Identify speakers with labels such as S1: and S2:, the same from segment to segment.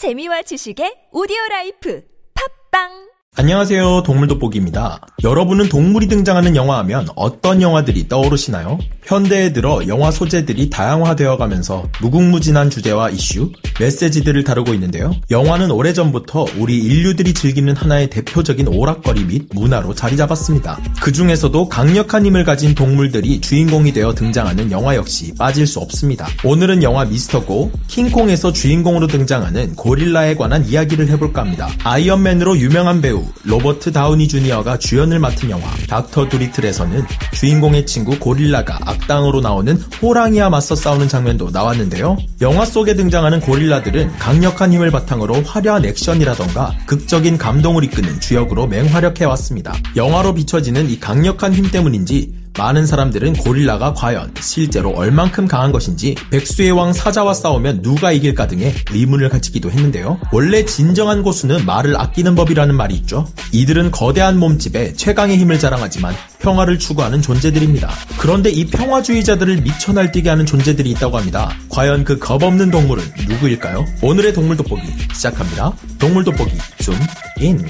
S1: 재미와 지식의 오디오 라이프. 팟빵
S2: 안녕하세요. 동물 돋보기입니다. 여러분은 동물이 등장하는 영화 하면 어떤 영화들이 떠오르시나요? 현대에 들어 영화 소재들이 다양화되어 가면서 무궁무진한 주제와 이슈, 메시지들을 다루고 있는데요. 영화는 오래전부터 우리 인류들이 즐기는 하나의 대표적인 오락거리 및 문화로 자리 잡았습니다. 그 중에서도 강력한 힘을 가진 동물들이 주인공이 되어 등장하는 영화 역시 빠질 수 없습니다. 오늘은 영화 미스터 고, 킹콩에서 주인공으로 등장하는 고릴라에 관한 이야기를 해볼까 합니다. 아이언맨으로 유명한 배우 로버트 다우니 주니어가 주연을 맡은 영화 닥터 두리틀에서는 주인공의 친구 고릴라가 악당으로 나오는 호랑이와 맞서 싸우는 장면도 나왔는데요. 영화 속에 등장하는 고릴라들은 강력한 힘을 바탕으로 화려한 액션이라던가 극적인 감동을 이끄는 주역으로 맹활약해왔습니다. 영화로 비춰지는 이 강력한 힘 때문인지 많은 사람들은 고릴라가 과연 실제로 얼만큼 강한 것인지 백수의 왕 사자와 싸우면 누가 이길까 등의 의문을 가지기도 했는데요. 원래 진정한 고수는 말을 아끼는 법이라는 말이 있죠. 이들은 거대한 몸집에 최강의 힘을 자랑하지만 평화를 추구하는 존재들입니다. 그런데 이 평화주의자들을 미쳐 날뛰게 하는 존재들이 있다고 합니다. 과연 그 겁없는 동물은 누구일까요? 오늘의 동물 돋보기 시작합니다. 동물 돋보기 줌 인.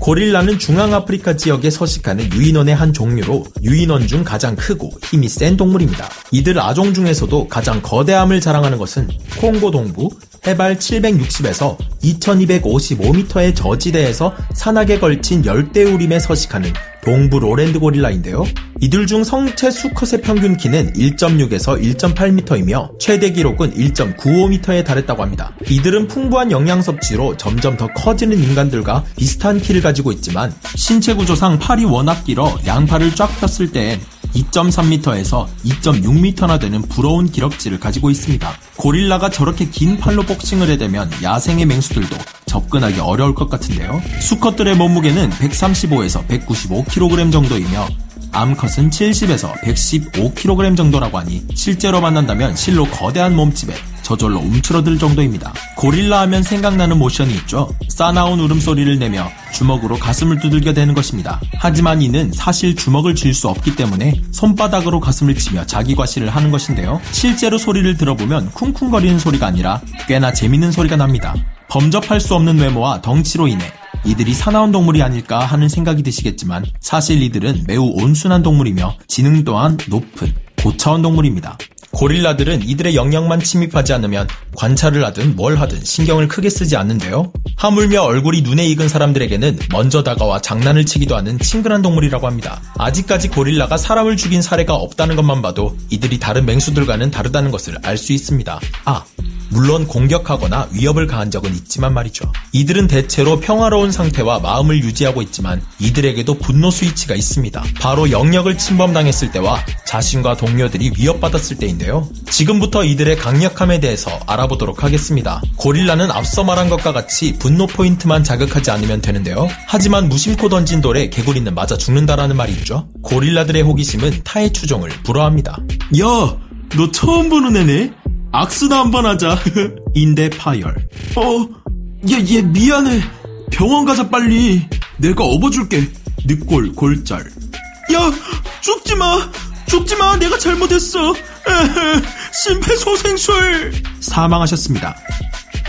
S2: 고릴라는 중앙아프리카 지역에 서식하는 유인원의 한 종류로 유인원 중 가장 크고 힘이 센 동물입니다. 이들 아종 중에서도 가장 거대함을 자랑하는 것은 콩고 동부 해발 760에서 2255m의 저지대에서 산악에 걸친 열대우림에 서식하는 동부 lowland 고릴라인데요. 이들 중 성체 수컷의 평균 키는 1.6에서 1.8m이며 최대 기록은 1.95m에 달했다고 합니다. 이들은 풍부한 영양 섭취로 점점 더 커지는 인간들과 비슷한 키를 가지고 있지만 신체 구조상 팔이 워낙 길어 양팔을 쫙 폈을 땐 2.3m에서 2.6m나 되는 부러운 기럭지를 가지고 있습니다. 고릴라가 저렇게 긴 팔로 복싱을 해대면 야생의 맹수들도 접근하기 어려울 것 같은데요. 수컷들의 몸무게는 135에서 195kg 정도이며 암컷은 70에서 115kg 정도라고 하니 실제로 만난다면 실로 거대한 몸집에 저절로 움츠러들 정도입니다. 고릴라 하면 생각나는 모션이 있죠. 싸나운 울음소리를 내며 주먹으로 가슴을 두들겨 대는 것입니다. 하지만 이는 사실 주먹을 쥘 수 없기 때문에 손바닥으로 가슴을 치며 자기 과시를 하는 것인데요. 실제로 소리를 들어보면 쿵쿵거리는 소리가 아니라 꽤나 재밌는 소리가 납니다. 범접할 수 없는 외모와 덩치로 인해 이들이 사나운 동물이 아닐까 하는 생각이 드시겠지만 사실 이들은 매우 온순한 동물이며 지능 또한 높은 고차원 동물입니다. 고릴라들은 이들의 영역만 침입하지 않으면 관찰을 하든 뭘 하든 신경을 크게 쓰지 않는데요. 하물며 얼굴이 눈에 익은 사람들에게는 먼저 다가와 장난을 치기도 하는 친근한 동물이라고 합니다. 아직까지 고릴라가 사람을 죽인 사례가 없다는 것만 봐도 이들이 다른 맹수들과는 다르다는 것을 알 수 있습니다. 아, 물론 공격하거나 위협을 가한 적은 있지만 말이죠. 이들은 대체로 평화로운 상태와 마음을 유지하고 있지만 이들에게도 분노 스위치가 있습니다. 바로 영역을 침범당했을 때와 자신과 동료들이 위협받았을 때인데요. 지금부터 이들의 강력함에 대해서 알아보도록 하겠습니다. 고릴라는 앞서 말한 것과 같이 분노 포인트만 자극하지 않으면 되는데요. 하지만 무심코 던진 돌에 개구리는 맞아 죽는다라는 말이 있죠. 고릴라들의 호기심은 타의 추종을 불허합니다.
S3: 야, 너 처음 보는 애네? 악수나 한번 하자.
S2: 인대 파열.
S3: 어, 얘, 얘 미안해. 병원 가자 빨리. 내가 업어줄게.
S2: 늑골 골절.
S3: 야, 죽지 마. 죽지 마. 내가 잘못했어. 심폐소생술.
S2: 사망하셨습니다.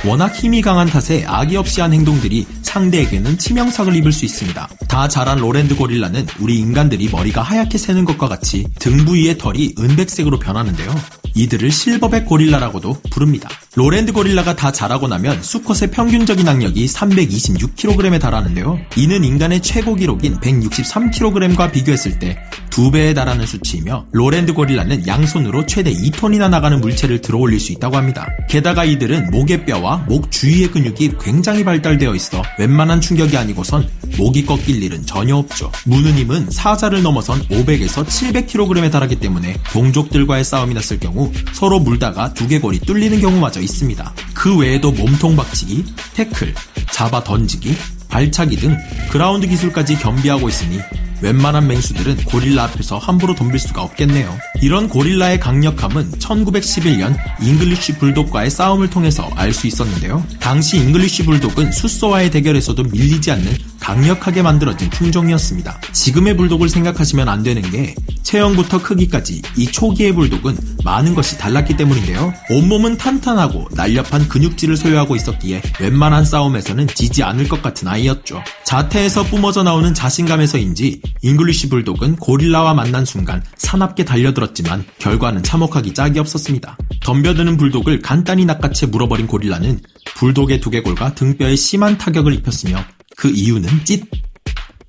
S2: 워낙 힘이 강한 탓에 악의 없이 한 행동들이 상대에게는 치명상을 입을 수 있습니다. 다 자란 로랜드 고릴라는 우리 인간들이 머리가 하얗게 새는 것과 같이 등 부위의 털이 은백색으로 변하는데요. 이들을 silverback 고릴라라고도 부릅니다. lowland 고릴라가 다 자라고 나면 수컷의 평균적인 악력이 326kg에 달하는데요. 이는 인간의 최고 기록인 163kg과 비교했을 때두 배에 달하는 수치이며 lowland 고릴라는 양손으로 최대 2톤이나 나가는 물체를 들어올릴 수 있다고 합니다. 게다가 이들은 목의 뼈와 목 주위의 근육이 굉장히 발달되어 있어 웬만한 충격이 아니고선 목이 꺾일 일은 전혀 없죠. 무는 힘은 사자를 넘어선 500에서 700kg에 달하기 때문에 동족들과의 싸움이 났을 경우 서로 물다가 두개골이 뚫리는 경우마저 있습니다. 그 외에도 몸통 박치기, 태클, 잡아 던지기, 발차기 등 그라운드 기술까지 겸비하고 있으니 웬만한 맹수들은 고릴라 앞에서 함부로 덤빌 수가 없겠네요. 이런 고릴라의 강력함은 1911년 English 불독과의 싸움을 통해서 알 수 있었는데요. 당시 English 불독은 숫소와의 대결에서도 밀리지 않는 강력하게 만들어진 품종이었습니다. 지금의 불독을 생각하시면 안 되는 게 체형부터 크기까지 이 초기의 불독은 많은 것이 달랐기 때문인데요. 온몸은 탄탄하고 날렵한 근육질을 소유하고 있었기에 웬만한 싸움에서는 지지 않을 것 같은 아이였죠. 자태에서 뿜어져 나오는 자신감에서인지 English 불독은 고릴라와 만난 순간 사납게 달려들었지만 결과는 참혹하기 짝이 없었습니다. 덤벼드는 불독을 간단히 낚아채 물어버린 고릴라는 불독의 두개골과 등뼈에 심한 타격을 입혔으며 그 이유는 찢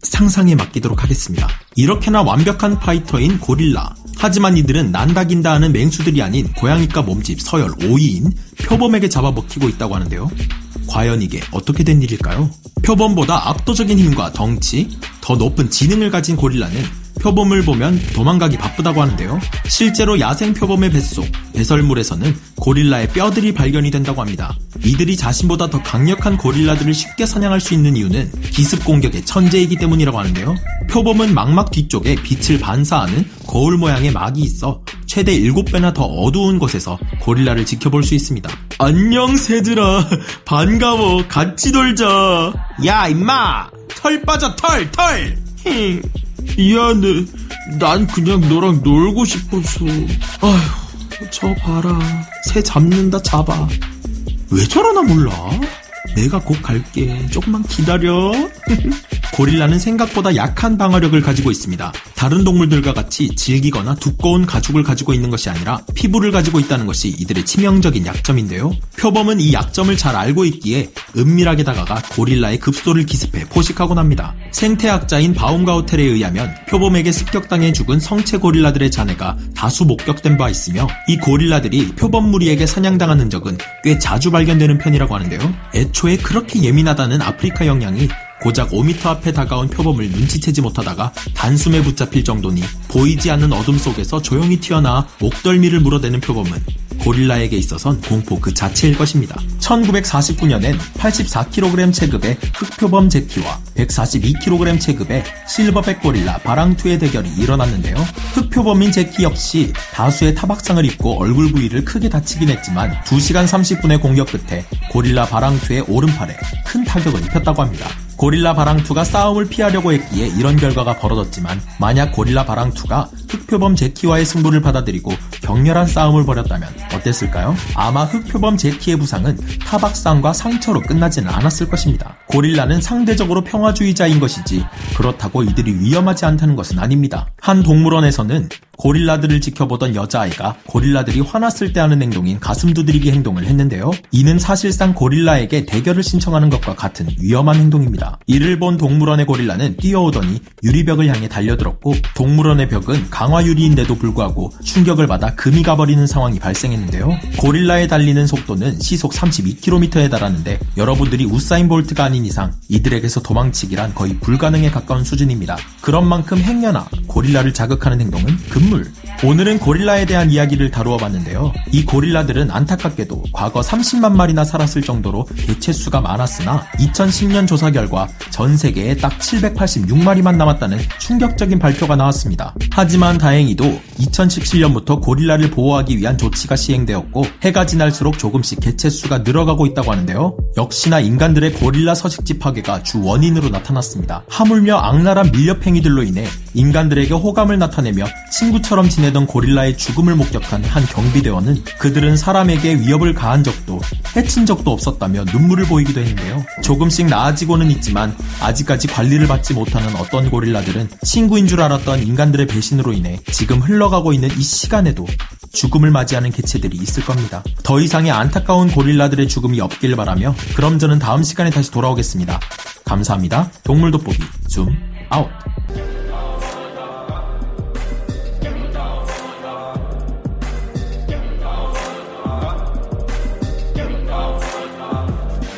S2: 상상에 맡기도록 하겠습니다. 이렇게나 완벽한 파이터인 고릴라. 하지만 이들은 난다긴다 하는 맹수들이 아닌 고양이과 몸집 서열 5위인 표범에게 잡아먹히고 있다고 하는데요. 과연 이게 어떻게 된 일일까요? 표범보다 압도적인 힘과 덩치, 더 높은 지능을 가진 고릴라는 표범을 보면 도망가기 바쁘다고 하는데요. 실제로 야생 표범의 뱃속, 배설물에서는 고릴라의 뼈들이 발견이 된다고 합니다. 이들이 자신보다 더 강력한 고릴라들을 쉽게 사냥할 수 있는 이유는 기습 공격의 천재이기 때문이라고 하는데요. 표범은 망막 뒤쪽에 빛을 반사하는 거울 모양의 막이 있어 최대 7배나 더 어두운 곳에서 고릴라를 지켜볼 수 있습니다. 안녕 새들아 반가워 같이 놀자 야 임마 털 빠져 털 털!
S3: 미안해. 난 그냥 너랑 놀고 싶어서.
S2: 아휴 저 봐라. 새 잡는다 잡아. 왜 저러나 몰라? 내가 곧 갈게. 조금만 기다려 고릴라는 생각보다 약한 방어력을 가지고 있습니다. 다른 동물들과 같이 질기거나 두꺼운 가죽을 가지고 있는 것이 아니라 피부를 가지고 있다는 것이 이들의 치명적인 약점인데요. 표범은 이 약점을 잘 알고 있기에 은밀하게 다가가 고릴라의 급소를 기습해 포식하곤 합니다. 생태학자인 바움가우텔에 의하면 표범에게 습격당해 죽은 성체 고릴라들의 잔해가 다수 목격된 바 있으며 이 고릴라들이 표범 무리에게 사냥당하는 적은 꽤 자주 발견되는 편이라고 하는데요. 애초에 그렇게 예민하다는 아프리카 영양이 고작 5m 앞에 다가온 표범을 눈치채지 못하다가 단숨에 붙잡힐 정도니 보이지 않는 어둠 속에서 조용히 튀어나와 목덜미를 물어대는 표범은 고릴라에게 있어선 공포 그 자체일 것입니다. 1949년엔 84kg 체급의 흑표범 제키와 142kg 체급의 실버백 고릴라 바랑투의 대결이 일어났는데요. 흑표범인 제키 역시 다수의 타박상을 입고 얼굴 부위를 크게 다치긴 했지만 2시간 30분의 공격 끝에 고릴라 바랑투의 오른팔에 큰 타격을 입혔다고 합니다. 고릴라 바랑투가 싸움을 피하려고 했기에 이런 결과가 벌어졌지만 만약 고릴라 바랑투가 흑표범 제키와의 승부를 받아들이고 격렬한 싸움을 벌였다면 어땠을까요? 아마 흑표범 제키의 부상은 타박상과 상처로 끝나지는 않았을 것입니다. 고릴라는 상대적으로 평화주의자인 것이지 그렇다고 이들이 위험하지 않다는 것은 아닙니다. 한 동물원에서는 고릴라들을 지켜보던 여자아이가 고릴라들이 화났을 때 하는 행동인 가슴 두드리기 행동을 했는데요. 이는 사실상 고릴라에게 대결을 신청하는 것과 같은 위험한 행동입니다. 이를 본 동물원의 고릴라는 뛰어오더니 유리벽을 향해 달려들었고 동물원의 벽은 강화 유리인데도 불구하고 충격을 받아 금이 가버리는 상황이 발생했는데요. 고릴라의 달리는 속도는 시속 32km에 달하는데 여러분들이 우사인 볼트가 아닌 이상 이들에게서 도망치기란 거의 불가능에 가까운 수준입니다. 그런 만큼 행여나 고릴라를 자극하는 행동은 금 물. 오늘은 고릴라에 대한 이야기를 다루어 봤는데요. 이 고릴라들은 안타깝게도 과거 30만 마리나 살았을 정도로 개체수가 많았으나 2010년 조사 결과 전 세계에 딱 786마리만 남았다는 충격적인 발표가 나왔습니다. 하지만 다행히도 2017년부터 고릴라를 보호하기 위한 조치가 시행되었고 해가 지날수록 조금씩 개체수가 늘어가고 있다고 하는데요. 역시나 인간들의 고릴라 서식지 파괴가 주 원인으로 나타났습니다. 하물며 악랄한 밀렵행위들로 인해 인간들에게 호감을 나타내며 친 구처럼 지내던 고릴라의 죽음을 목격한 한 경비대원은 그들은 사람에게 위협을 가한 적도 해친 적도 없었다며 눈물을 보이기도 했는데요. 조금씩 나아지고는 있지만 아직까지 관리를 받지 못하는 어떤 고릴라들은 친구인 줄 알았던 인간들의 배신으로 인해 지금 흘러가고 있는 이 시간에도 죽음을 맞이하는 개체들이 있을 겁니다. 더 이상의 안타까운 고릴라들의 죽음이 없길 바라며 그럼 저는 다음 시간에 다시 돌아오겠습니다. 감사합니다. 동물 돋보기 줌 아웃.